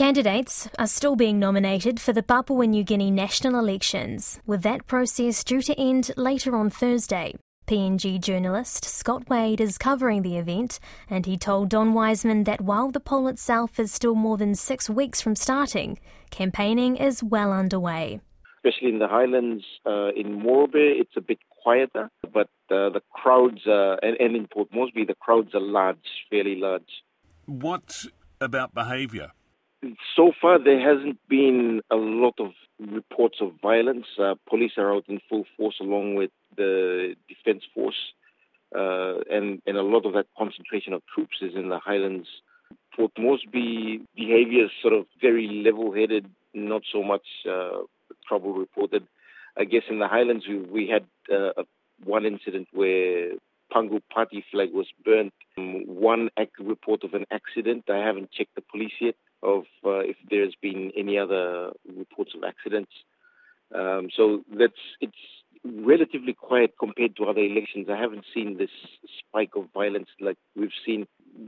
Candidates are still being nominated for the Papua New Guinea national elections, with that process due to end later on Thursday. PNG journalist Scott Waide is covering the event, and he told Don Wiseman that while the poll itself is still more than six weeks from starting, campaigning is well underway. Especially in the highlands, uh, in Morobe, it's a bit quieter, but uh, the crowds, uh, and, and in Port Moresby, the crowds are large, fairly large. What about behaviour? So far, there hasn't been a lot of reports of violence. Uh, police are out in full force along with the defense force, uh, and, and a lot of that concentration of troops is in the highlands. Port Moresby behavior is sort of very level headed, not so much uh, trouble reported. I guess in the highlands, we, we had uh, one incident where Pangu party flag was burnt. Um, one report of an accident. I haven't checked the police yet of uh, if there's been any other reports of accidents. Um, so that's it's relatively quiet compared to other elections. I haven't seen this spike of violence like we've seen.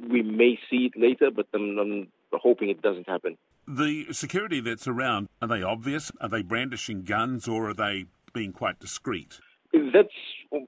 We may see it later, but I'm, I'm hoping it doesn't happen. The security that's around, are they obvious? Are they brandishing guns or are they being quite discreet? That's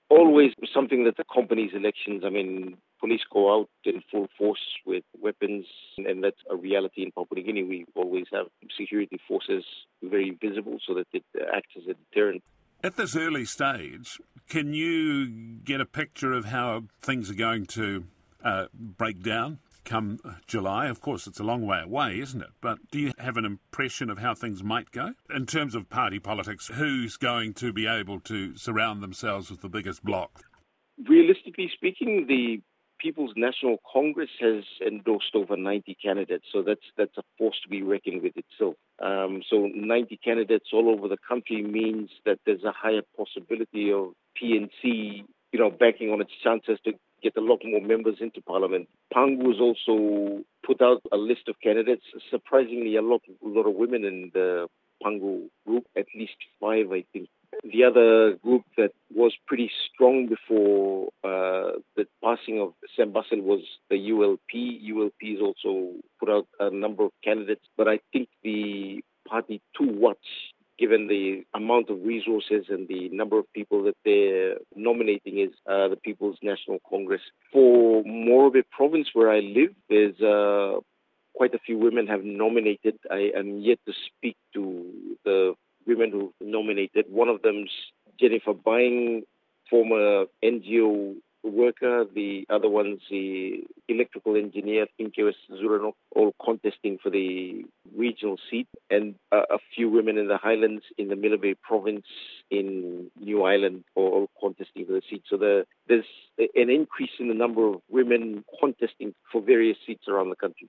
always something that accompanies elections. I mean, police go out in full force with weapons, and that's a reality in Papua New Guinea. We always have security forces very visible so that it acts as a deterrent. At this early stage, can you get a picture of how things are going to uh, break down come July? Of course, it's a long way away, isn't it? But do you have an impression of how things might go? In terms of party politics, who's going to be able to surround themselves with the biggest bloc? Realistically speaking, the People's National Congress has endorsed over 90 candidates, so that's that's a force to be reckoned with itself. Um, so 90 candidates all over the country means that there's a higher possibility of PNC, you know, backing on its chances to get a lot more members into Parliament. Pangu has also put out a list of candidates. Surprisingly, a lot, a lot of women in the Pangu group, at least five, I think. The other group that was pretty strong before uh, the passing of Sam Basil was the ULP. ULP has also put out a number of candidates, but I think the party to watch given the amount of resources and the number of people that they're nominating is uh, the People's National Congress. For more of Morobe province, where I live, there's uh, quite a few women have nominated. I am yet to speak to the women who nominated. One of them's Jennifer Byng, former NGO worker. The other one's the electrical engineer, Pinkewes Zuranok, all contesting for the regional seat. And a, a few women in the Highlands, in the Milne province, in New Ireland, all contesting for the seat. So the, there's an increase in the number of women contesting for various seats around the country.